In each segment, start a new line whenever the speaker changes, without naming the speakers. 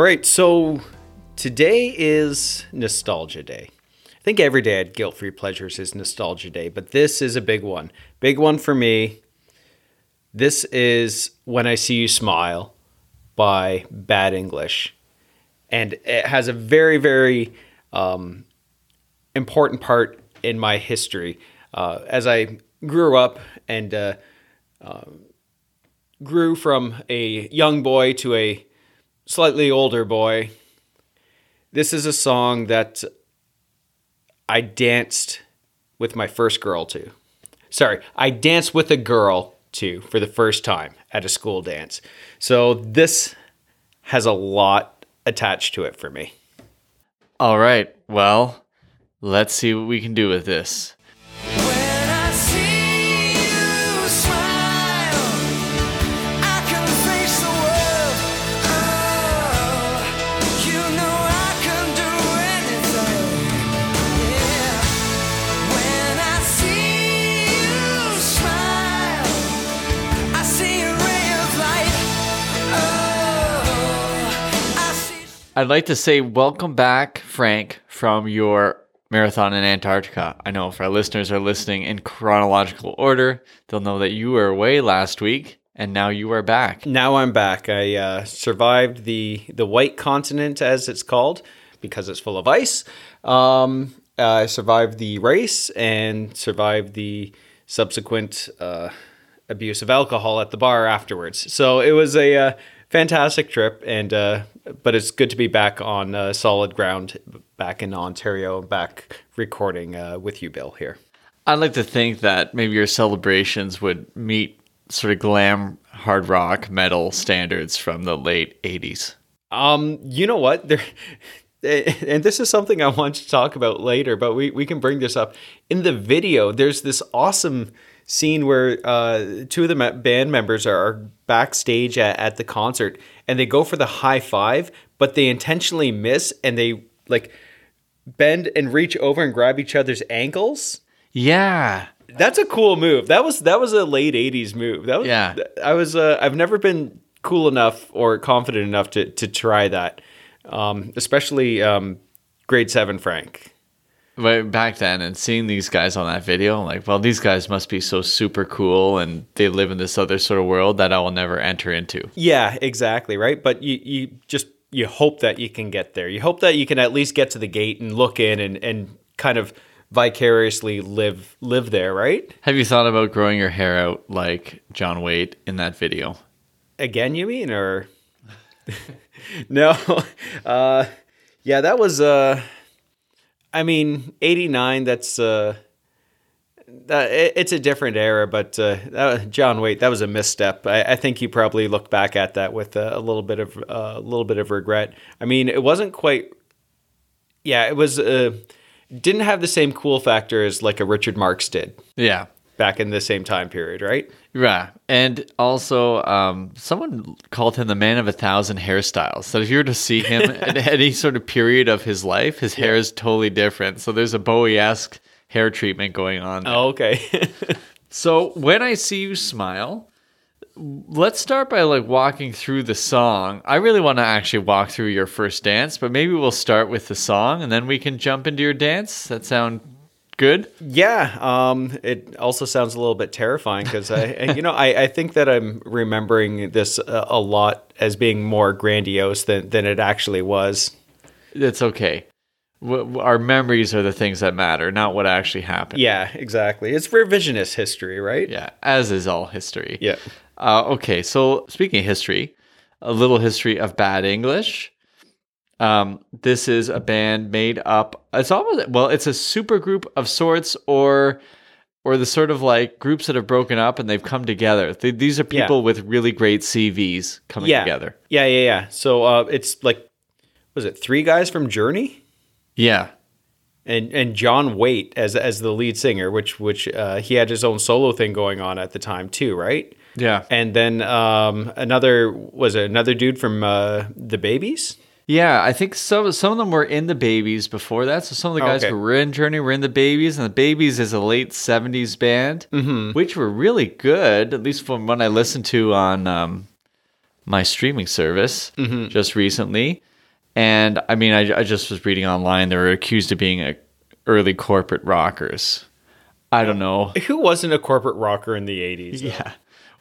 right, so today is Nostalgia Day. I think every day at Guilt Free Pleasures is Nostalgia Day, but this is a big one. Big one for me. This is When I See You Smile by Bad English. And it has a very, very um, important part in my history. Uh, as I grew up and uh, grew from a young boy to a slightly older boy, this is a song that I danced with my first girl to. Sorry, I danced with a girl to for the first time at a school dance. So this has a lot attached to it for me.
All right. Well, let's see what we can do with this. I'd like to say welcome back, Frank, from your marathon in Antarctica. I know if our listeners are listening in chronological order, they'll know that you were away last week and now you are back.
Now I'm back. I uh, survived the the white continent, as it's called, because it's full of ice. Um, I survived the race and survived the subsequent uh, abuse of alcohol at the bar afterwards. So it was a uh, fantastic trip, and uh, but it's good to be back on uh, solid ground, back in Ontario, back recording uh, with you, Bill. Here.
I'd like to think that maybe your celebrations would meet sort of glam hard rock metal standards from the late 80s.
Um, you know what? There, and this is something I want to talk about later, but we, we can bring this up. In the video, there's this awesome scene where uh, two of the band members are, backstage at, at the concert and they go for the high five, but they intentionally miss and they like bend and reach over and grab each other's ankles.
Yeah.
That's a cool move. That was that was a late '80s move. That was,
Yeah.
I was. Uh, I've never been cool enough or confident enough to to try that, um, especially um, grade seven Frank.
But back then and seeing these guys on that video, I'm like, well, these guys must be so super cool and they live in this other sort of world that I will never enter into.
Yeah, exactly right. But you you just you hope that you can get there. You hope that you can at least get to the gate and look in and and kind of vicariously live live there, right?
Have you thought about growing your hair out like John Waite in that video?
Again, you mean or no? Uh, yeah, that was. Uh, I mean, eighty nine. That's uh, that it's a different era, but uh, John Waite, that was a misstep. I, I think he probably looked back at that with a, a little bit of uh, a little bit of regret. I mean, it wasn't quite. Yeah, it was. Uh, didn't have the same cool factor as like a Richard Marx did
Yeah.
Back in the same time period, right?
Yeah. And also, um, someone called him the man of a thousand hairstyles. So if you were to see him at any sort of period of his life, his hair is totally different. So there's a Bowie esque hair treatment going on. there.
Oh, okay.
So when I see you smile, let's start by like walking through the song. I really want to actually walk through your first dance, but maybe we'll start with the song and then we can jump into your dance. That sound good?
Yeah, um, it also sounds a little bit terrifying because I, you know, I, I think that I'm remembering this a, a lot as being more grandiose than, than it actually was.
It's okay. W- Our memories are the things that matter, not what actually happened.
Yeah, exactly. It's revisionist history, right?
Yeah, as is all history.
Yeah.
Uh, okay, so speaking of history, a little history of bad English. Um, this is a band made up. It's almost well, it's a super group of sorts, or or the sort of like groups that have broken up and they've come together. Th these are
Yeah.
people with really great CVs coming
Yeah.
together.
Yeah, yeah, yeah. So uh, it's like, was it three guys from Journey?
Yeah,
and and John Waite as as the lead singer, which which uh, he had his own solo thing going on at the time too, right?
yeah,
And then um, another was it another dude from uh, the Babies?
Yeah. I think some some of them were in the Babies before that. So some of the oh, guys
Okay.
who were in Journey were in the Babies, and the Babies is a late '70s band, mm-hmm. which were really good, at least from what I listened to on um, my streaming service mm-hmm. just recently. And I mean, I, I just was reading online they were accused of being a early corporate rockers. I don't know.
Who wasn't a corporate rocker in the 80s? though?
Yeah.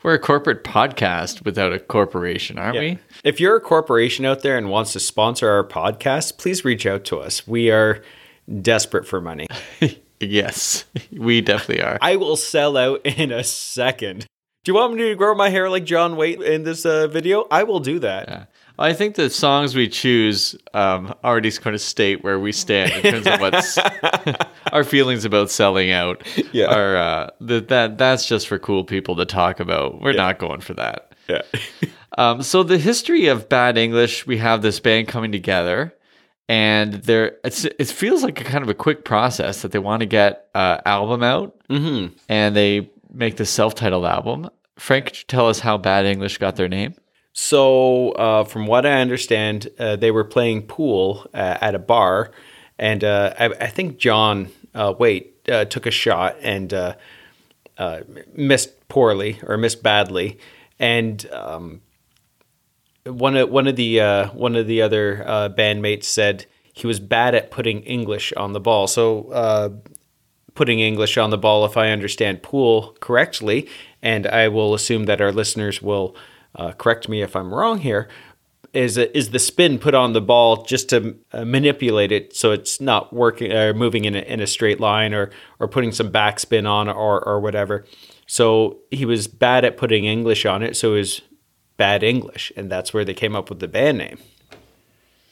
We're a corporate podcast without a corporation, aren't we?
If you're a corporation out there and wants to sponsor our podcast, please reach out to us. We are desperate for money.
Yes, we definitely are.
I will sell out in a second. Do you want me to grow my hair like John Waite in this uh, video? I will do that.
Yeah. I think the songs we choose um, already kind of state where we stand in terms of what's our feelings about selling out.
Yeah.
are uh, that that that's just for cool people to talk about. We're not going for that.
Yeah.
Um, so the history of bad English, we have this band coming together, and there it's it feels like a kind of a quick process that they want to get uh, album out,
hmm
and they make the self-titled album. Frank, could you tell us how Bad English got their name?
So, uh, from what I understand, uh, they were playing pool uh, at a bar, and uh, I, I think John uh, Waite uh, took a shot and missed poorly or missed badly, and um, one of one of the one of the other bandmates said he was bad at putting English on the ball. So. Putting English on the ball if I understand pool correctly, and I will assume that our listeners will uh, correct me if I'm wrong here. Is is the spin put on the ball just to uh, manipulate it so it's not working or moving in a, in a straight line or or putting some backspin on or or whatever. So he was bad at putting English on it, so it was bad English, and that's where they came up with the band name.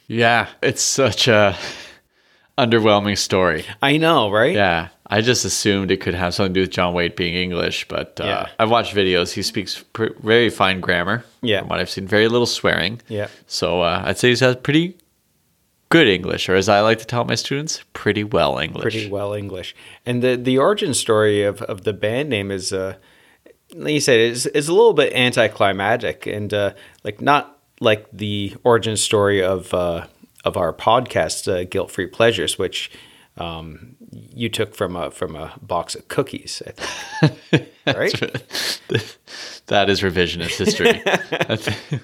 Yeah, it's such a underwhelming story.
I know, right?
Yeah, I just assumed it could have something to do with John Waite being English, but uh,
Yeah.
I've watched videos. He speaks pr- very fine grammar.
Yeah.
from what I've seen, very little swearing.
Yeah.
So uh, I'd say he has pretty good English, or as I like to tell my students, pretty well English.
pretty well English. And the the origin story of, of the band name is, uh, like you said, is is a little bit anticlimactic and uh, like not like the origin story of uh, of our podcast, uh, Guilt Free Pleasures, which um, you took from a from a box of cookies, I think. right?
that is revisionist history.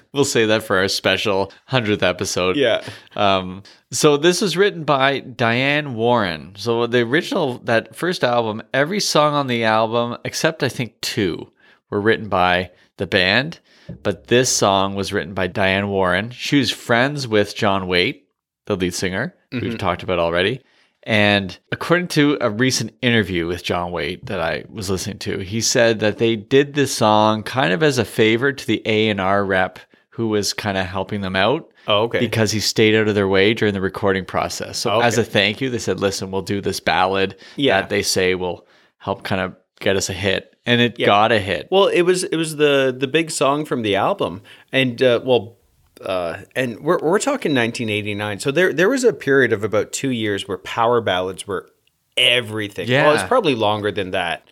we'll say that for our special hundredth episode.
Yeah.
Um, so this was written by Diane Warren. So the original, that first album, every song on the album, except I think two, were written by the band. But this song was written by Diane Warren. She was friends with John Waite, the lead singer, we've talked about already. And according to a recent interview with John Waite that I was listening to, he said that they did this song kind of as a favor to the A&R rep who was kind of helping them out
Oh, okay.
because he stayed out of their way during the recording process. So
Okay.
as a thank you, they said, "Listen, we'll do this ballad
Yeah.
that they say will help kind of get us a hit," and it
Yeah.
got a hit.
Well, it was it was the the big song from the album, and uh, well, uh, and we're we're talking 1989. So there there was a period of about two years where power ballads were everything. well, it's
Yeah.
probably longer than that,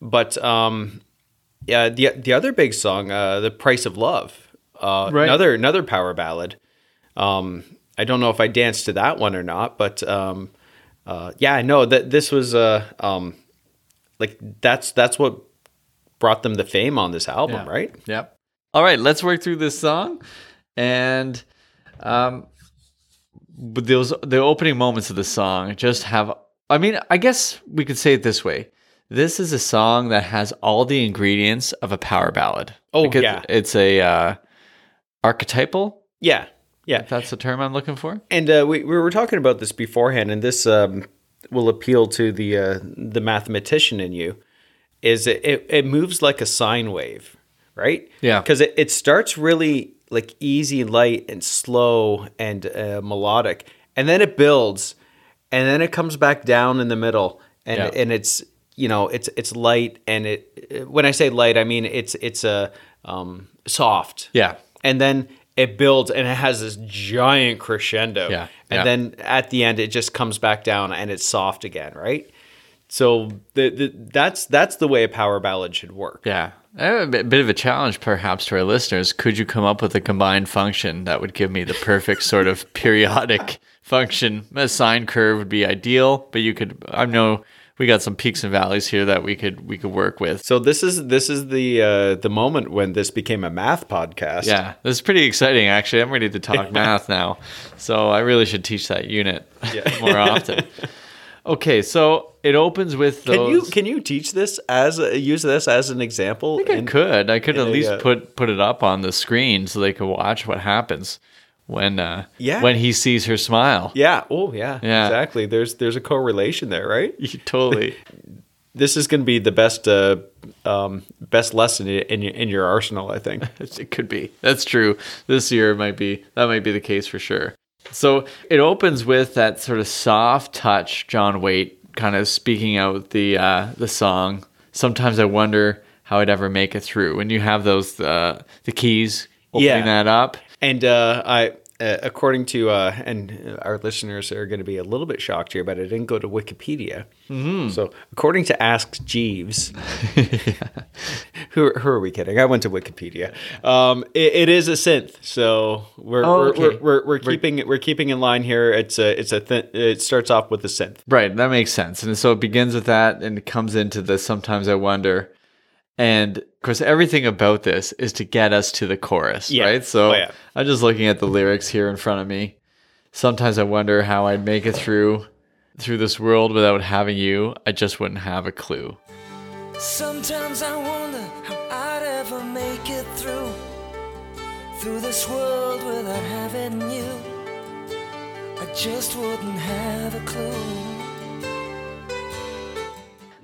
but um, yeah, the the other big song, uh, "The Price of Love," uh,
Right.
another another power ballad. Um, I don't know if I danced to that one or not, but um, uh, yeah, I know that this was uh, um, like that's that's what brought them the fame on this album,
Yeah.
right?
Yep. All right, let's work through this song, and um, but those the opening moments of the song just have. I mean, I guess we could say it this way. This is a song that has all the ingredients of a power ballad.
Oh,
Because
yeah.
it's a uh, archetypal.
Yeah, yeah.
That's the term I'm looking for.
And uh, we we were talking about this beforehand, and this um, will appeal to the uh, the mathematician in you. Is it, it it moves like a sine wave, right?
Yeah.
because it, it starts really like easy, light, and slow and uh, melodic, and then it builds, and then it comes back down in the middle, and
Yeah.
and it's you know it's it's light, and it when I say light, I mean it's it's a um, soft,
Yeah.
and then it builds and it has this giant crescendo.
Yeah,
And
yeah.
then at the end it just comes back down and it's soft again, right? So the, the that's that's the way a power ballad should work.
Yeah. A bit of a challenge, perhaps, to our listeners. Could you come up with a combined function that would give me the perfect sort of periodic function? A sine curve would be ideal, but you could, I know we got some peaks and valleys here that we could we could work with.
So this is this is the uh, the moment when this became a math podcast.
Yeah, this is pretty exciting. Actually, I'm ready to talk math now, so I really should teach that unit more often. Okay, so it opens with those.
Can you can you teach this as a, use this as an example?
I
in-
could. I could at least
uh,
put put it up on the screen so they could watch what happens when uh,
Yeah.
when he sees her smile.
Yeah. Oh, yeah.
Yeah.
Exactly. There's there's a correlation there, right?
You totally.
This is going to be the best uh, um, best lesson in your, in your arsenal, I think.
it could be. That's true. This year might be that might be the case for sure. So it opens with that sort of soft touch, John Waite kind of speaking out the uh, the song. Sometimes I wonder how I'd ever make it through. When you have those uh, the keys opening
Yeah.
that up.
And uh, I, uh, according to, uh, and our listeners are going to be a little bit shocked here, but I didn't go to Wikipedia. Mm-hmm. So, according to Ask Jeeves, who, who are we kidding? I went to Wikipedia. Um, it, it is a synth, so we're
Oh,
we're,
okay.
we're, we're, we're keeping it we're keeping in line here. It's a it's a th- it starts off with a synth.
Right, that makes sense. And so it begins with that and it comes into the sometimes I wonder. And of course, everything about this is to get us to the chorus,
Yeah.
right? So
Oh, yeah.
I'm just looking at the lyrics here in front of me. Sometimes I wonder how I'd make it through through this world without having you. I just wouldn't have a clue.
Sometimes I wonder how I'd ever make it through through this world without having you. I just wouldn't have a clue.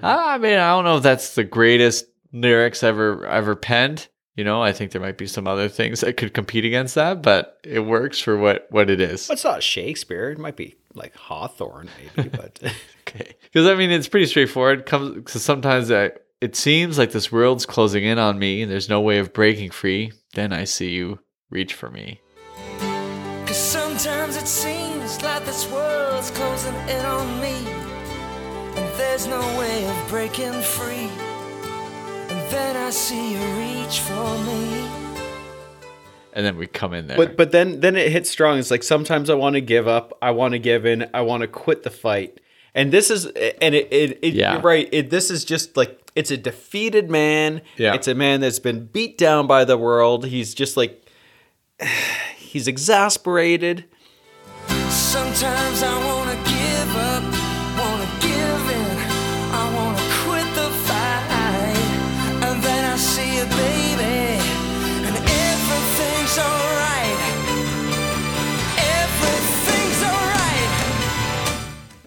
I I mean, I don't know if that's the greatest lyrics ever ever penned. You know, I think there might be some other things that could compete against that, but it works for what what it is.
It's not Shakespeare. It might be like Hawthorne, maybe, but
Okay. Because I mean, it's pretty straightforward. Comes because sometimes I, it seems like this world's closing in on me, and there's no way of breaking free. Then I see you reach for me.
Cause sometimes it seems like this world's closing in on me. And there's no way of breaking free. And then I see you reach for me.
And then we come in there.
but but then then it hits strong. It's like sometimes I want to give up. I want to give in. I want to quit the fight. And this is and it, it, it
Yeah.
you're right. It, this is just like it's a defeated man.
Yeah.
It's a man that's been beat down by the world. He's just like he's exasperated.
Sometimes I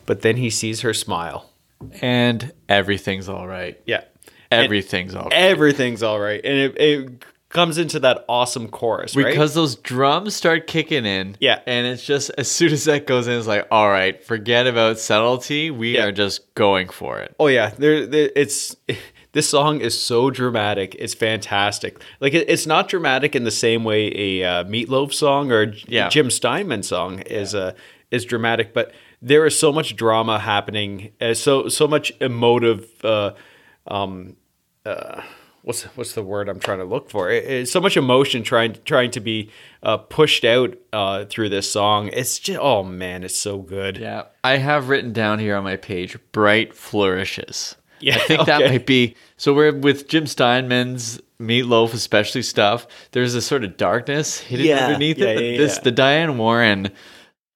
But then he sees her smile.
and everything's all right.
Yeah.
Everything's all right.
Everything's all right. And it, it comes into that awesome chorus, right?
Because those drums start kicking in.
Yeah.
And it's just, as soon as that goes in, it's like, all right, forget about subtlety. We
Yeah.
are just going for it.
Oh yeah, there, there it's this song is so dramatic. It's fantastic. Like it, it's not dramatic in the same way a uh, Meatloaf song or
Yeah.
Jim Steinman song is uh, is dramatic, but there is so much drama happening. Uh, so so much emotive. Uh, um, uh, what's what's the word I'm trying to look for? It- it's so much emotion trying trying to be uh, pushed out uh, through this song. It's just oh man, it's so good.
Yeah. I have written down here on my page, bright flourishes.
Yeah,
I think that might be so. We're with Jim Steinman's Meatloaf, especially stuff. There's a sort of darkness hidden
Yeah,
underneath
yeah,
it. But
yeah,
this,
yeah.
the Diane Warren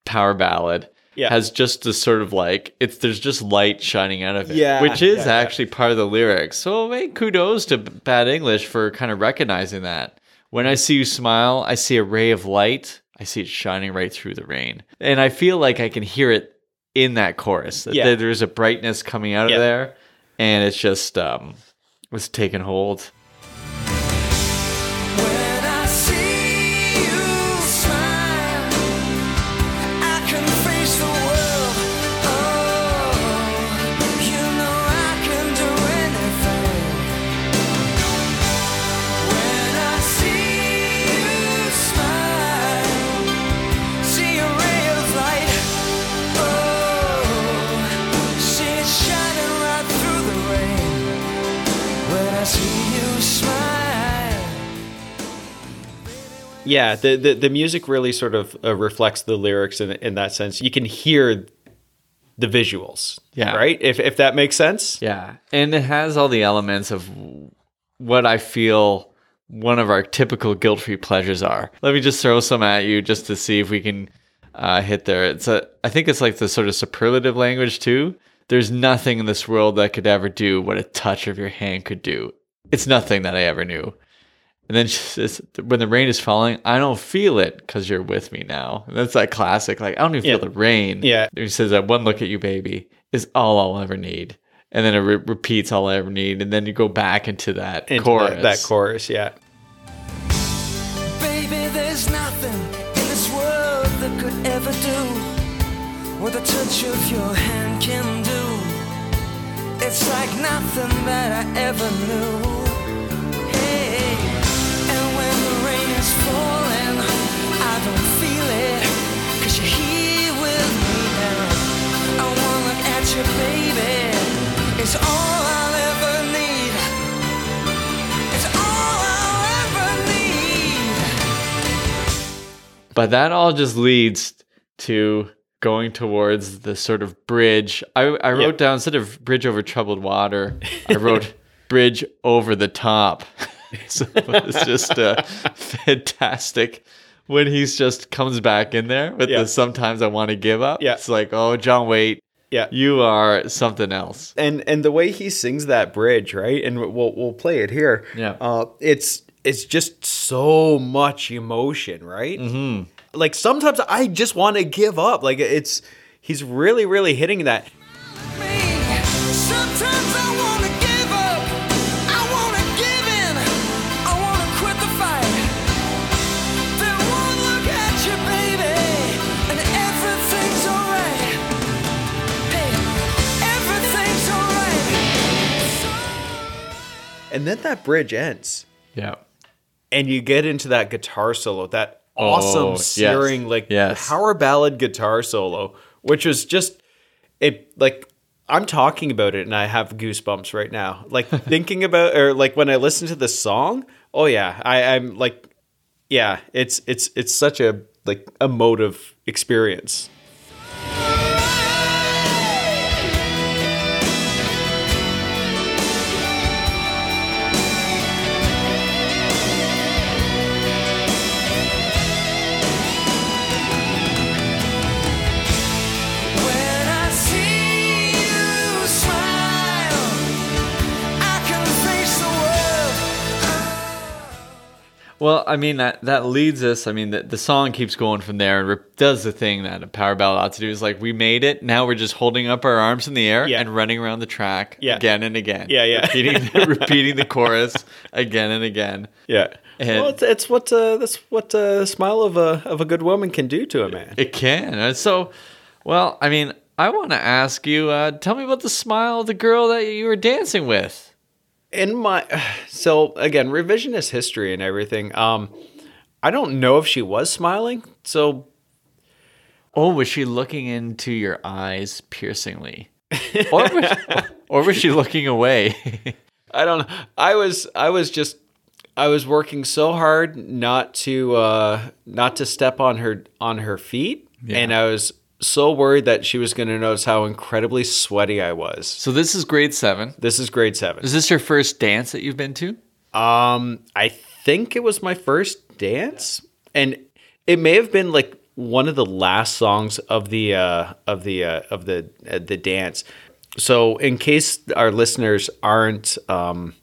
power ballad,
Yeah.
has just this sort of like it's there's just light shining out of it,
Yeah,
which is
yeah,
actually part of the lyrics. So, hey, kudos to Bad English for kind of recognizing that. When I see you smile, I see a ray of light. I see it shining right through the rain, and I feel like I can hear it in that chorus. That
Yeah.
there's a brightness coming out of there, and it's just um, it's taking hold.
Yeah, the, the the music really sort of uh, reflects the lyrics in in that sense. You can hear the visuals.
Yeah.
Right? If if that makes sense.
Yeah. And it has all the elements of what I feel one of our typical guilt free pleasures are. Let me just throw some at you just to see if we can uh, hit there. It's a, I think it's like the sort of superlative language too. There's nothing in this world that could ever do what a touch of your hand could do. It's nothing that I ever knew. And then she says, when the rain is falling, I don't feel it because you're with me now. And that's that classic, like, I don't even
Yeah.
feel the rain.
Yeah.
He says that one look at you, baby, is all I'll ever need. And then it re- repeats all I ever need. And then you go back into that
Into
chorus.
That, that chorus, yeah.
Baby, there's nothing in this world that could ever do what the touch of your hand can do. It's like nothing that I ever knew.
But that all just leads to going towards the sort of bridge. I, I wrote
Yeah.
down instead of bridge over troubled water, I wrote bridge over the top. so it's just uh, fantastic when he's just comes back in there with
Yeah.
the sometimes I want to give up.
Yeah.
It's like, oh, John Waite,
Yeah.
you are something else.
and and the way he sings that bridge, right? And we'll we'll play it here.
Yeah.
Uh, it's it's just so much emotion, right? Mm-hmm. Like sometimes I just want to give up. Like it's he's really really hitting that.
And
then that bridge ends,
Yeah.
and you get into that guitar solo, that
Oh,
awesome,
yes.
searing, like
Yes.
power ballad guitar solo, which was just it. Like I'm talking about it, and I have goosebumps right now. Like thinking about, or like when I listen to the song. Oh yeah, I, I'm like, yeah, it's it's it's such a like emotive experience.
Well, I mean that that leads us. I mean the, the song keeps going from there and re- does the thing that a power ballad ought to do. Is like we made it. Now we're just holding up our arms in the air
Yeah.
and running around the track
Yeah.
again and again.
Yeah, yeah.
Repeating the, repeating the chorus again and again.
Yeah.
And-
well, it's, it's what uh, that's what uh, the smile of a of a good woman can do to a man.
It can. And so, well, I mean, I want to ask you. Uh, tell me about the smile of the girl that you were dancing with.
In my so again revisionist history and everything um i don't know if she was smiling so
Oh, was she looking into your eyes piercingly, or was, or was she looking away?
i don't know. i was i was just i was working so hard not to uh not to step on her on her feet
Yeah.
and i was so worried that she was going to notice how incredibly sweaty i was
so this is grade seven.
this is grade seven
Is this your first dance that you've been to?
Um, I think it was my first dance, and it may have been like one of the last songs of the uh, of the uh, of the uh, the dance. So, in case our listeners aren't, um,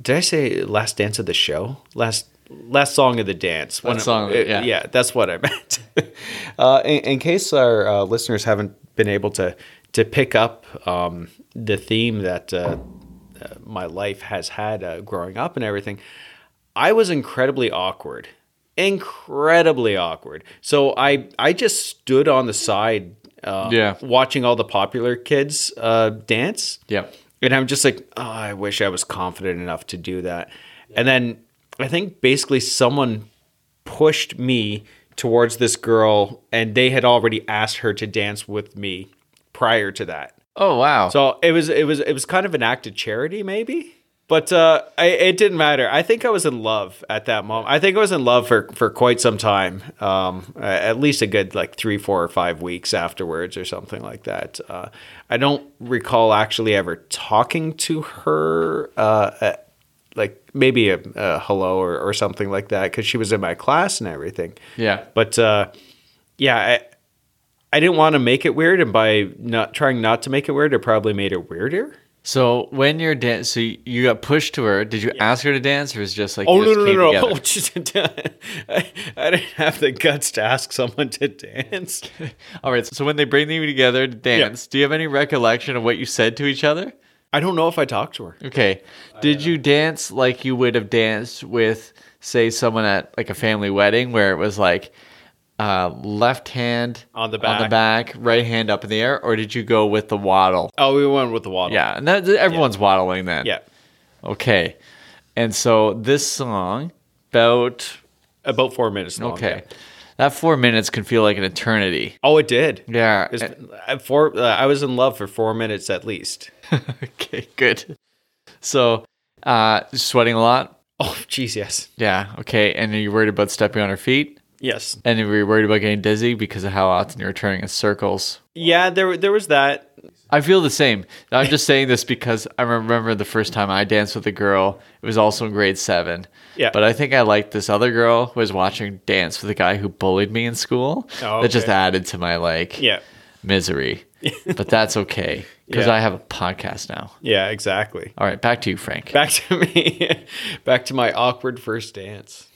did I say last dance of the show? Last last song of the dance.
Last song, yeah.
yeah, that's what I meant. uh, in, in case our uh, listeners haven't been able to to pick up um, the theme that uh, uh, my life has had uh, growing up and everything, I was incredibly awkward, incredibly awkward. So I I just stood on the side, uh,
Yeah.
watching all the popular kids uh, dance.
Yep.
And I'm just like, oh, I wish I was confident enough to do that. And then I think basically someone pushed me towards this girl, and they had already asked her to dance with me prior to that.
Oh wow.
So it was it was it was kind of an act of charity, maybe. but uh, I, it didn't matter. I think I was in love at that moment. I think I was in love for, for quite some time, um, at least a good like three, four, or five weeks afterwards, or something like that. Uh, I don't recall actually ever talking to her, uh, like maybe a, a hello or, or something like that, because she was in my class and everything.
Yeah.
But uh, yeah, I, I didn't want to make it weird, and by not trying not to make it weird, it probably made it weirder.
So when you're dan- so you got pushed to her. Did you ask her to dance, or is it just like
Oh no no no! no. Oh, just- I, I didn't have the guts to ask someone to dance.
All right. So when they bring you together to dance, do you have any recollection of what you said to each other?
I don't know if I talked to her.
Okay. Did you dance like you would have danced with, say, someone at like a family wedding where it was like uh, left hand
On the
on the back, right hand up in the air, or did you go with the waddle?
Oh, we went with the waddle.
Yeah, and that, everyone's waddling then.
yeah.
Okay. And so this song, about
About four minutes long.
okay,
yeah.
that four minutes can feel like an eternity.
Oh, it did.
Yeah.
It's, uh, four, uh, I was in love for four minutes at least.
okay. Good. So, uh, sweating a lot.
Oh, jeez, yes,
Yeah. Okay. And are you worried about stepping on her feet?
yes,
And were you worried about getting dizzy because of how often you're turning in circles?
yeah. There, there was that.
I feel the same. I'm just saying this because I remember the first time I danced with a girl. It was also in grade seven.
Yeah.
But I think I liked this other girl who was watching dance with a guy who bullied me in school.
Oh,
That just added to my like
Yeah,
misery. but that's okay because
Yeah.
I have a podcast now.
yeah, exactly.
All right, back to you, Frank.
Back to me. Back to my awkward first dance.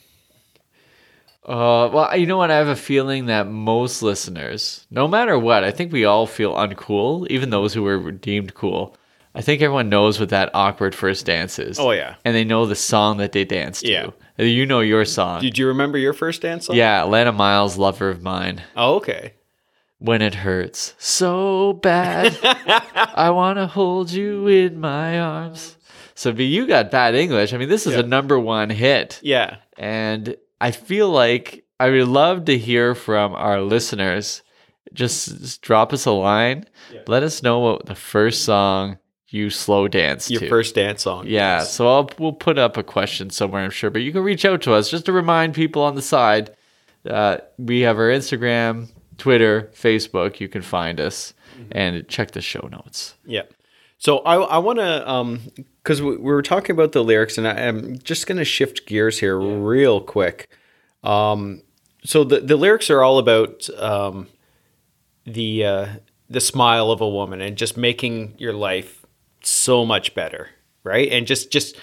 Uh, well, you know what? I have a feeling that most listeners, no matter what, I think we all feel uncool, even those who were deemed cool. I think everyone knows what that awkward first dance is.
Oh, yeah.
and they know the song that they dance to.
Yeah.
you know your song.
Did you remember your first dance song?
yeah, Alannah Myles, "Lover of Mine."
Oh, okay.
When it hurts so bad, I want to hold you in my arms. So, but you got bad English. I mean, this is
Yeah.
a number one hit.
Yeah.
And I feel like I would love to hear from our listeners. Just, just drop us a line. Let us know what the first song you slow dance
Your
to.
first dance song.
yeah.
Yes.
So I'll we'll put up a question somewhere, I'm sure. But you can reach out to us just to remind people on the side. Uh, we have our Instagram, Twitter, Facebook. You can find us
Mm-hmm.
and check the show notes.
Yeah. So I I want to um because we, we were talking about the lyrics and I, am just going to shift gears here real quick. Um, so the the lyrics are all about um the uh, the smile of a woman and just making your life so much better, right? And just just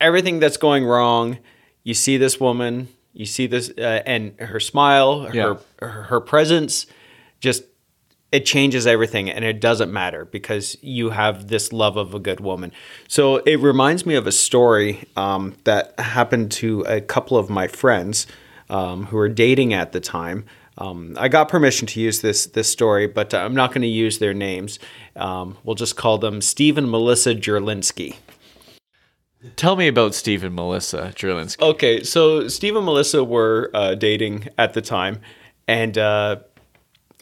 everything that's going wrong, you see this woman, you see this, uh, and her smile,
Yeah.
her her presence, just it changes everything and it doesn't matter because you have this love of a good woman. So it reminds me of a story um, that happened to a couple of my friends um, who were dating at the time. Um, I got permission to use this this story, but I'm not going to use their names. Um, we'll just call them Steve and Melissa Jerlinski.
Tell me about Steve and Melissa Jerlinski.
Okay, so Steve and Melissa were uh, dating at the time, and uh,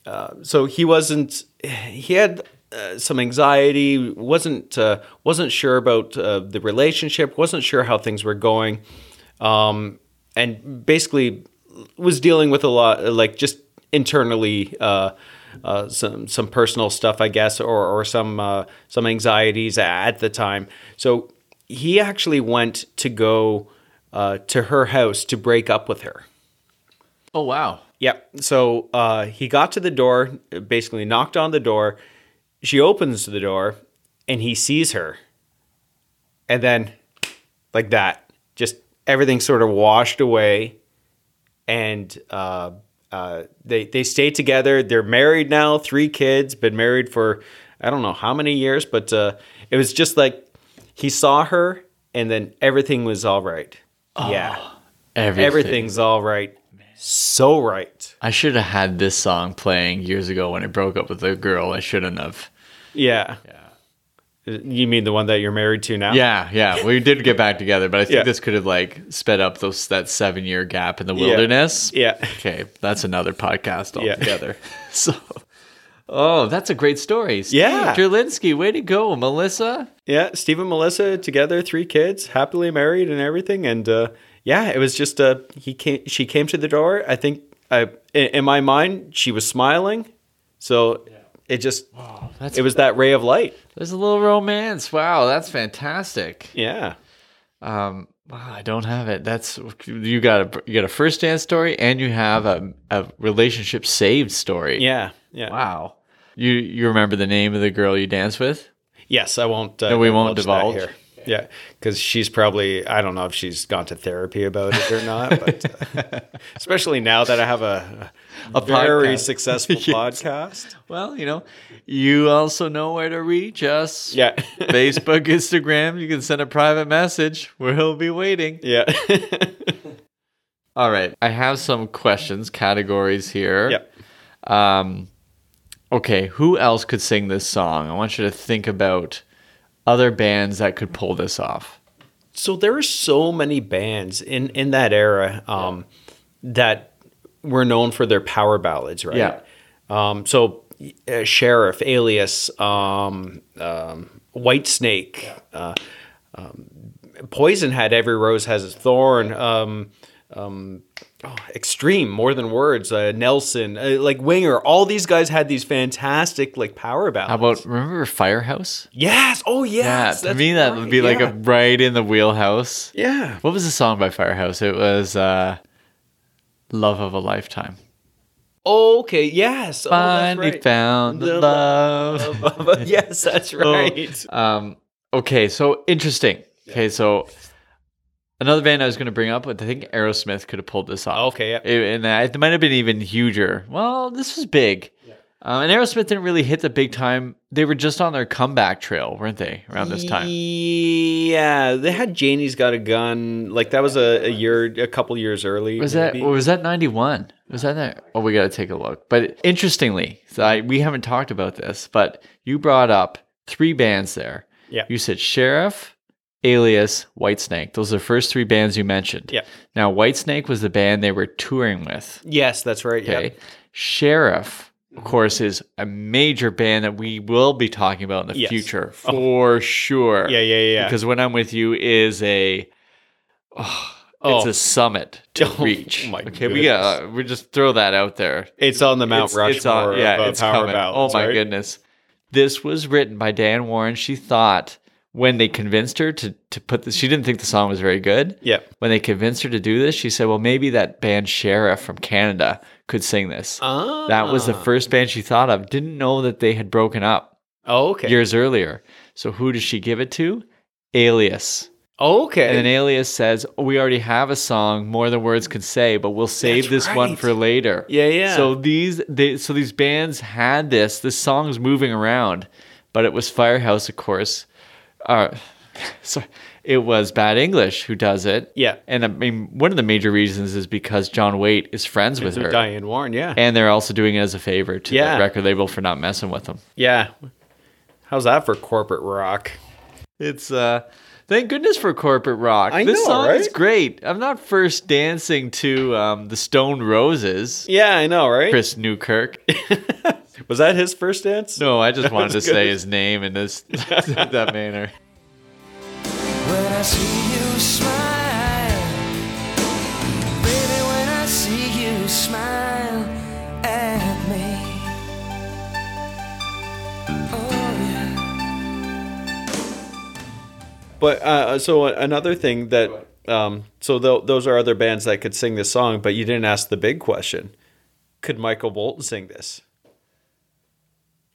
uh, so he wasn't. He had uh, some anxiety. wasn't uh, wasn't sure about uh, the relationship. wasn't sure how things were going, um, and basically was dealing with a lot, like just internally. Uh, some some personal stuff, I guess, or or some uh, some anxieties at the time. So he actually went to go uh, to her house to break up with her.
Oh wow.
Yeah. So uh, he got to the door, basically knocked on the door. She opens the door, and he sees her. And then, like that, just everything sort of washed away, and uh, uh, they they stay together. They're married now, three kids, been married for I don't know how many years, but uh, it was just like he saw her, and then everything was all right. Oh, yeah,
Everything.
everything's all right. So right.
I should have had this song playing years ago when I broke up with a girl. I shouldn't have.
Yeah. Yeah. You mean the one that you're married to now?
Yeah, yeah. We did get back together, but I think
Yeah.
this could have like sped up those that seven year gap in the wilderness.
Yeah.
Okay, that's another podcast
Yeah.
altogether. so, Oh, that's a great story. Steve
Yeah.
Jerlinski, way to go, Melissa.
Yeah, Steve and Melissa together, three kids, happily married and everything. And uh, yeah, it was just uh, he came. She came to the door. I think I, in, in my mind, she was smiling. So it just
That's
it was that ray of light.
there's a little romance. Wow, that's fantastic.
Yeah.
Um, wow, I don't have it. That's you got a you got a first dance story, and you have a, a relationship saved story.
Yeah. Yeah.
Wow. You you remember the name of the girl you danced with?
Yes, I won't. Uh,
No, we won't
divulge here. Yeah, because she's probably I don't know if she's gone to therapy about it or not, but uh, especially now that I have a, a, very
podcast.
successful
Yes.
podcast.
Well, you know, you also know where to reach us.
Yeah,
Facebook, Instagram. You can send a private message. We'll be waiting.
yeah,
All right. I have some questions, categories here.
yeah.
Um, okay, who else could sing this song? I want you to think about other bands that could pull this off.
So there are so many bands in in that era um, that were known for their power ballads, right?
Yeah.
Um, so uh, Sheriff, Alias, um, um, Whitesnake, uh, um, Poison had Every Rose Has Its Thorn. Oh, Extreme, More Than Words, uh, Nelson, uh, like Winger. All these guys had these fantastic like power ballads.
How about remember Firehouse?
Yes. Oh yes.
Yeah, to me that would be like
yeah.
a right in the wheelhouse.
yeah.
What was the song by Firehouse? It was uh, "Love of a Lifetime."
Oh, okay. Yes. Oh,
Finally
right.
found the,
The
love.
love. yes, that's right.
Um, okay, so interesting. Okay, so another band I was going to bring up, but I think Aerosmith could have pulled this off.
Okay, yeah.
It- and it might have been even huger. Well, this was big. Um, and Aerosmith didn't really hit the big time. They were just on their comeback trail, weren't they, around this time?
Yeah, they had Janie's got a gun. Like that was a, a year, a couple years early.
Was that or was that ninety one? Was that that? Oh, we got to take a look. But interestingly, so I, we haven't talked about this, but you brought up three bands there.
Yeah.
You said Sheriff, Alias, Whitesnake. Those are the first three bands you mentioned.
Yeah.
Now, Whitesnake was the band they were touring with.
Yes, that's right.
Okay.
Yeah.
Sheriff, of course, is a major band that we will be talking about in the
Yes.
future for sure.
Yeah, yeah, yeah.
Because when I'm with you is a it's
Oh.
a summit to
Oh,
reach.
my
okay, we got we just throw that out there.
it's on the Mount
It's-
Rushmore
it's on- yeah,
of uh,
it's
power
coming.
ballads.
oh my
right?
goodness, this was written by Dan Warren. She thought when they convinced her to to put this, she didn't think the song was very good.
Yeah.
When they convinced her to do this, she said, "Well, maybe that band Sheriff from Canada could sing this."
Ah.
That was the first band she thought of. Didn't know that they had broken up
Oh, okay.
years earlier. So who does she give it to? Alias.
Oh, okay.
And then Alias says, oh, "We already have a song, more than words can say, but we'll save
That's
this one for later."
Yeah, yeah.
So these, they, so these bands had this. This song's moving around, but it was Firehouse, of course. Uh, so it was Bad English who does it.
Yeah.
And I mean, one of the major reasons is because John Waite is friends with
So
her,
Diane Warren. Yeah.
and they're also doing it as a favor to
Yeah.
the record label for not messing with them.
yeah. How's that for corporate rock?
It's uh thank goodness for corporate rock.
I
this
know,
song is great. I'm not first dancing to um, the Stone Roses.
Yeah, I know, right?
Chris Newkirk.
Was that his first dance?
No, I just wanted to
was
say his name in this that manner.
When I see you smile, baby, when I see you smile at me. Oh, yeah.
But uh, so another thing that um, so th- those are other bands that could sing this song, but you didn't ask the big question: Could Michael Bolton sing this?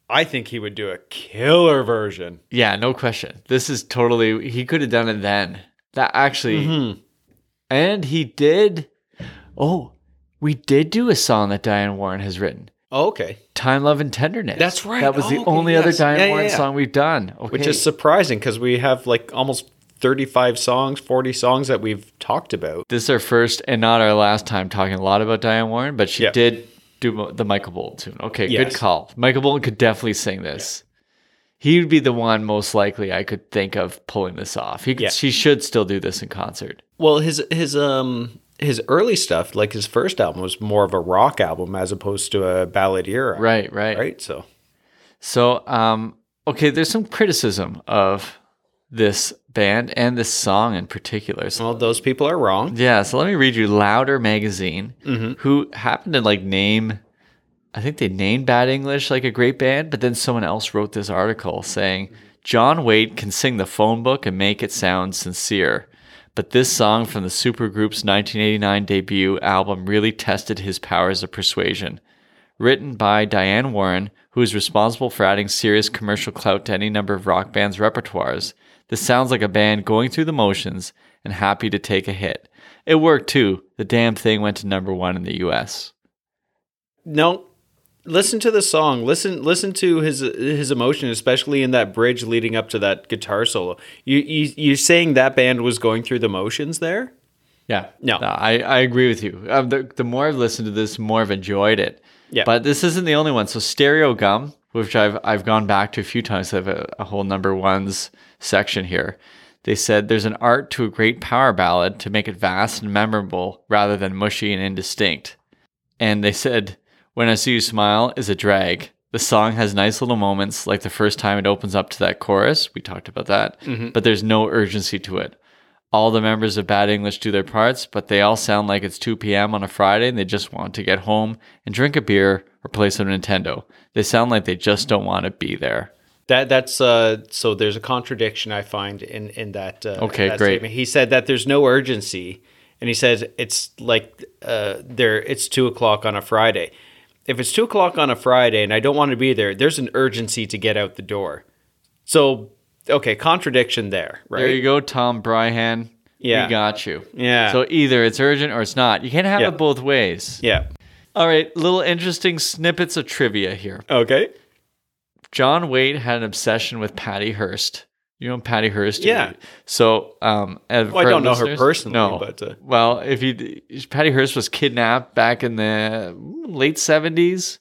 I think he would do a killer version.
Yeah, no question. This is totally he could have done it then. That actually
Mm-hmm.
and he did Oh, we did do a song that Diane Warren has written.
Oh, okay,
Time, Love, and Tenderness.
That's right.
That was the
Oh, okay,
only other
yes.
Diane
Yeah, yeah,
Warren
yeah.
song we've done. Okay.
which is surprising because we have like almost thirty-five songs, forty songs that we've talked about.
this is our first and not our last time talking a lot about Diane Warren, but she
Yeah.
did do the Michael Bolton tune. Okay, good call. Michael Bolton could definitely sing this. He would be the one most likely I could think of pulling this off. He could,
Yeah.
she should still do this in concert.
Well, his his um his early stuff, like his first album, was more of a rock album as opposed to a ballad era.
Right, right.
Right. So
So, um, okay, there's some criticism of this band and this song in particular. So,
Well, those people are wrong.
yeah, so let me read you Louder Magazine,
Mm-hmm.
who happened to like name, I think they named Bad English like a great band, but then someone else wrote this article saying John Waite can sing the phone book and make it sound sincere. But this song from the supergroup's 1989 debut album really tested his powers of persuasion. Written by Diane Warren, who is responsible for adding serious commercial clout to any number of rock bands' repertoires, this sounds like a band going through the motions and happy to take a hit. It worked too. The damn thing went to number one in the US.
No, listen to the song. Listen, listen to his his emotion, especially in that bridge leading up to that guitar solo. You you you're saying that band was going through the motions there?
Yeah.
No.
I, I agree with you. Um, the, the more I've listened to this, the more I've enjoyed it.
Yeah.
But this isn't the only one. So Stereogum, which I've I've gone back to a few times. I have a, a whole number ones section here. They said there's an art to a great power ballad to make it vast and memorable rather than mushy and indistinct. And they said, When I See You Smile is a drag. The song has nice little moments, like the first time it opens up to that chorus. We talked about that. Mm-hmm. But there's no urgency to it. All the members of Bad English do their parts, but they all sound like it's 2 p.m. on a Friday and they just want to get home and drink a beer or play some Nintendo. They sound like they just don't want to be there.
That that's uh so there's a contradiction I find in in that uh,
Okay,
that
great.
statement. He said that there's no urgency, and he says it's like uh there it's two o'clock on a Friday. If it's two o'clock on a Friday and I don't want to be there, there's an urgency to get out the door. So okay, contradiction there, right?
There you go, Tom Breihan.
Yeah.
We got you.
Yeah.
So either it's urgent or it's not. You can't have
Yeah.
it both ways.
Yeah.
All right, little interesting snippets of trivia here.
Okay.
John Waite had an obsession with Patty Hearst. You know Patty Hearst?
Yeah.
So, um,
Well, I don't know her personally,
no.
but, uh,
well, if you Patty Hearst was kidnapped back in the late seventies,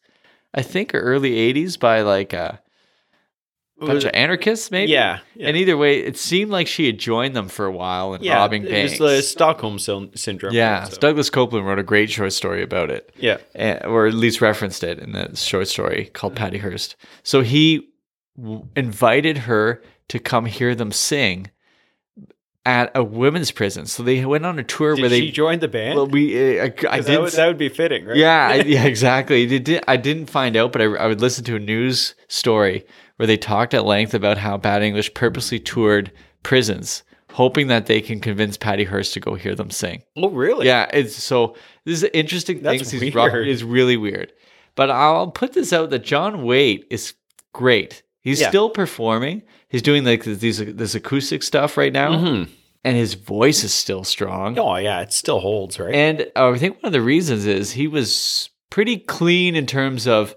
I think, or early eighties by like a bunch of anarchists, maybe.
Yeah, yeah.
And either way, it seemed like she had joined them for a while and
Yeah.
robbing
it
banks.
was the Stockholm syndrome.
yeah,
so-
Douglas Coupland wrote a great short story about it
Yeah.
eh, or at least referenced it in that short story called Patty Hearst. So he w- invited her to come hear them sing at a women's prison. So they went on a tour
Did
where
she
they.
join the band?
Well, we uh, I, I did.
that, would, that would be fitting, right?
yeah, I, yeah, exactly. It did, I didn't find out, but I, I would listen to a news story where they talked at length about how Bad English purposely toured prisons, hoping that they can convince Patty Hearst to go hear them sing.
Oh, really?
Yeah, it's so this is interesting
That's
things.
Weird.
is really weird. But I'll put this out that John Waite is great. He's
Yeah.
still performing. He's doing like these this acoustic stuff right now,
Mm-hmm.
and his voice is still strong.
Oh, yeah. It still holds, right?
And uh, I think one of the reasons is he was pretty clean in terms of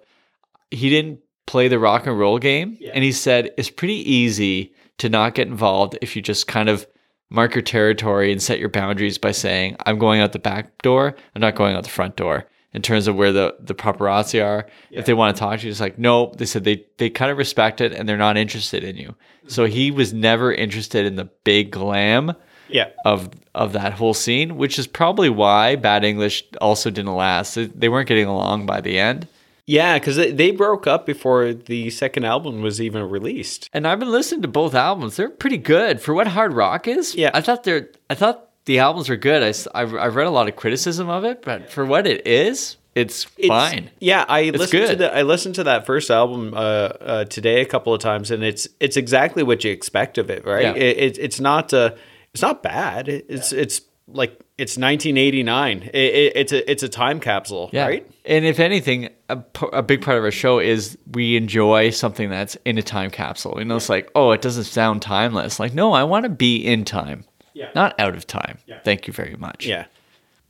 he didn't play the rock and roll game. And he said it's pretty easy to not get involved if you just kind of mark your territory and set your boundaries by saying, I'm going out the back door, I'm not going out the front door. In terms of where the, the paparazzi are, if they want to talk to you, it's like, no, they said they, they kind of respect it and they're not interested in you. Mm-hmm. So he was never interested in the big glam
yeah.
of of that whole scene, which is probably why Bad English also didn't last. They weren't getting along by the end.
Yeah, because they, they broke up before the second album was even released.
And I've been listening to both albums; they're pretty good for what hard rock is.
Yeah.
I thought they're. I thought the albums were good. I, I've read a lot of criticism of it, but for what it is, it's,
It's-
fine.
Yeah, I listened to the I listened to that first album uh, uh, today a couple of times, and it's it's exactly what you expect of it, right?
Yeah.
It, it, it's not uh, it's not bad. It- It's it's like it's 1989. It, it, it's a it's a time capsule,
Yeah.
right?
And if anything, a, a, big part of our show is we enjoy something that's in a time capsule. You know, it's like, oh, it doesn't sound timeless. Like, no, I want to be in time,
Yeah.
not out of time. Thank you very much.
Yeah.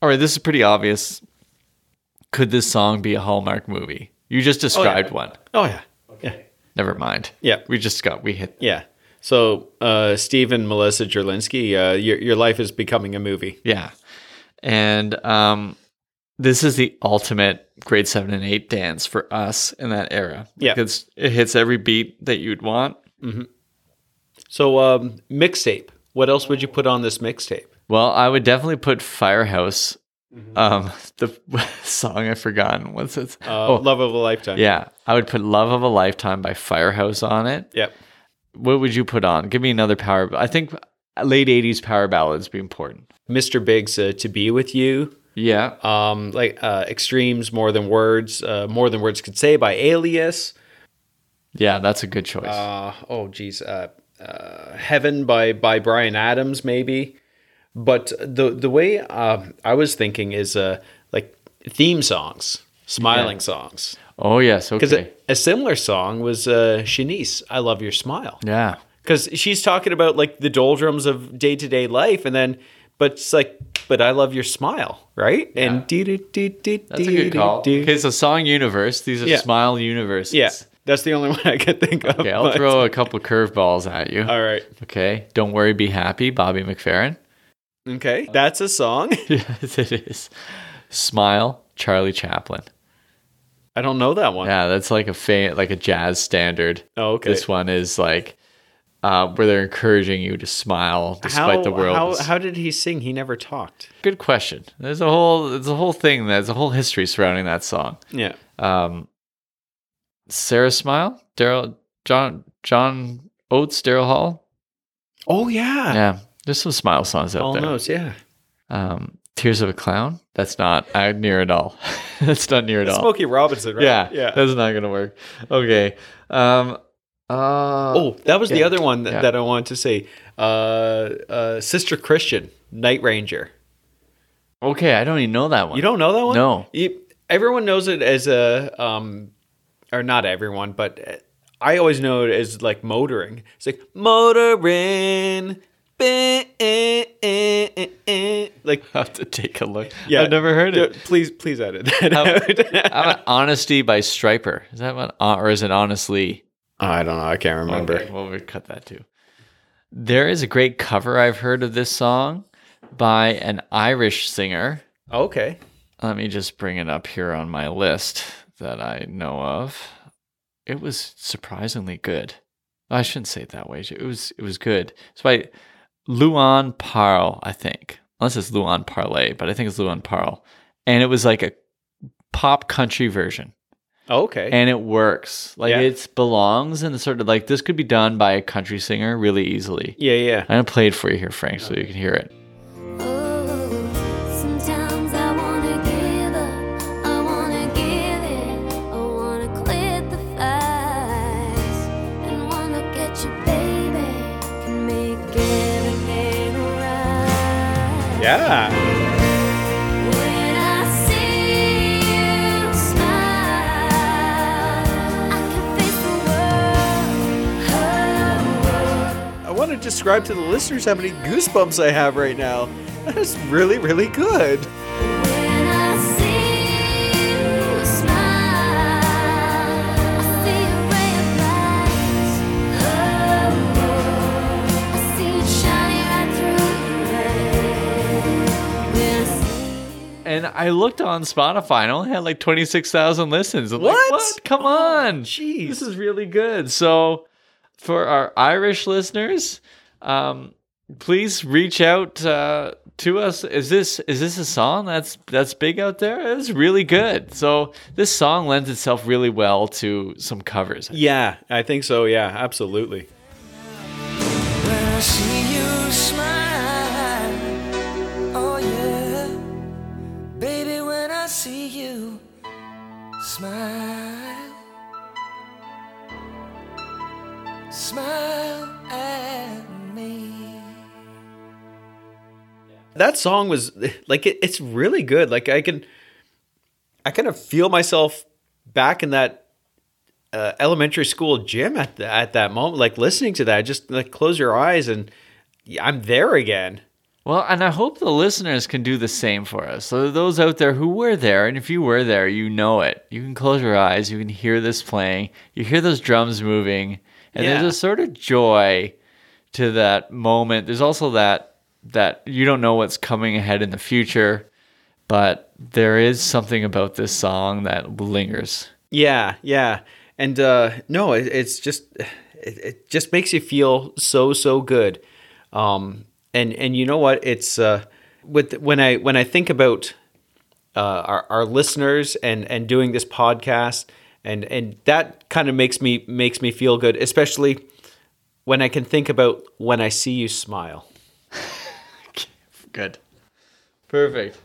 All right, this is pretty obvious. Could this song be a Hallmark movie? You just oh, described one.
Oh yeah. Yeah.
Never mind.
Yeah.
We just got, we hit.
Yeah. So, uh, Steve and Melissa Jerlinski, uh, your your life is becoming a movie.
Yeah. And um, this is the ultimate grade seven and eight dance for us in that era.
Yeah.
Because it hits every beat that you'd want. Mm-hmm.
So, um, mixtape. What else would you put on this mixtape?
Well, I would definitely put Firehouse Um, the song I've forgotten. What's it?
Uh, Love of a Lifetime.
Oh. yeah. I would put "Love of a Lifetime" by Firehouse on it.
Yep.
What would you put on? Give me another power. I think late '80s power ballads be important.
Mr. Big's uh, To Be With You.
Yeah.
Um, like uh, Extreme's, More Than Words, uh, More Than Words Could Say by Alias.
Yeah, that's a good choice.
Uh, oh, geez. Uh, uh, Heaven by, by Bryan Adams, maybe. But the the way um, I was thinking is uh, like theme songs, smiling songs.
Oh yes.
Because
Okay.
a, a similar song was uh, Shanice, I Love Your Smile.
yeah.
because she's talking about like the doldrums of day to day life, and then, but it's like, but I love your smile, right? Yeah. And dee dee dee dee
That's a good call.
dee.
Okay, so song universe. These are
Yeah.
smile universes.
Yeah, that's the only one I could think of.
Okay, I'll
but-
throw a couple curveballs at you.
All right.
Okay. Don't worry, be happy, Bobby McFerrin.
Okay, that's a song.
yes, it is. Smile, Charlie Chaplin.
I don't know that one.
Yeah, that's like a fa- like a jazz standard.
Oh, okay.
This one is like uh, where they're encouraging you to smile despite
how,
the world.
How, how did he sing? He never talked.
Good question. There's a whole there's a whole thing. There's a whole history surrounding that song.
Yeah.
Um, Sara Smile, Daryl, John, John Oates, Daryl Hall.
Oh yeah.
Yeah, there's some smile songs out there.
Almost. Yeah.
Um, Tears of a Clown. That's not uh, near at all. that's not near at all.
Smokey Robinson, right?
Yeah,
Yeah.
That's not gonna work. Okay. Um. Uh,
Oh, that was the other one that,
Yeah.
that I wanted to say. Uh, uh, Sister Christian, Night Ranger.
Okay, I don't even know that one.
You don't know that one?
No.
You, everyone knows it as a, um, or not everyone, but I always know it as like motoring. It's like motoring. Like
I have to take a look.
yeah,
I've never heard it.
Please, please edit that
How-
out.
How about Honesty by Stryper? Is that one, uh, or is it Honestly?
I don't know. I can't remember.
Okay, well, we cut that too. There is a great cover I've heard of this song by an Irish singer.
Okay.
Let me just bring it up here on my list that I know of. It was surprisingly good. I shouldn't say it that way. It was it was good. It's by Luan Parle, I think. Unless it's Luan Parlay, but I think it's Luan Parle. And it was like a pop country version.
Oh, okay.
And it works. Like
Yeah.
it belongs in the sort of like this could be done by a country singer really easily.
yeah, yeah.
I'm gonna play it for you here, Frank, so you can hear it.
I
want to describe to the listeners how many goosebumps I have right now. That is really, really good.
And I looked on Spotify and I only had like 26,000 listens. I'm like,
What?
what? Come on.
jeez.
This is really good. So, for our Irish listeners, um, please reach out uh, to us. Is this is this a song that's that's big out there? It's really good. So this song lends itself really well to some covers.
Yeah, I think so. Yeah, absolutely.
Smile, smile at me.
That song was like it, it's really good. Like I can, I kind of feel myself back in that uh, elementary school gym at the, at that moment. Like listening to that, just like close your eyes and I'm there again.
Well, and I hope the listeners can do the same for us. So those out there who were there, and if you were there, you know it. You can close your eyes, you can hear this playing, you hear those drums moving, and
Yeah.
there's a sort of joy to that moment. There's also that that you don't know what's coming ahead in the future, but there is something about this song that lingers.
Yeah, yeah, and uh, no, it, it's just it, it just makes you feel so so good. Um, and and you know what? It's uh, with when I when I think about uh, our our listeners and and doing this podcast, and and that kind of makes me makes me feel good, especially when I can think about when I see you smile.
Good. Perfect.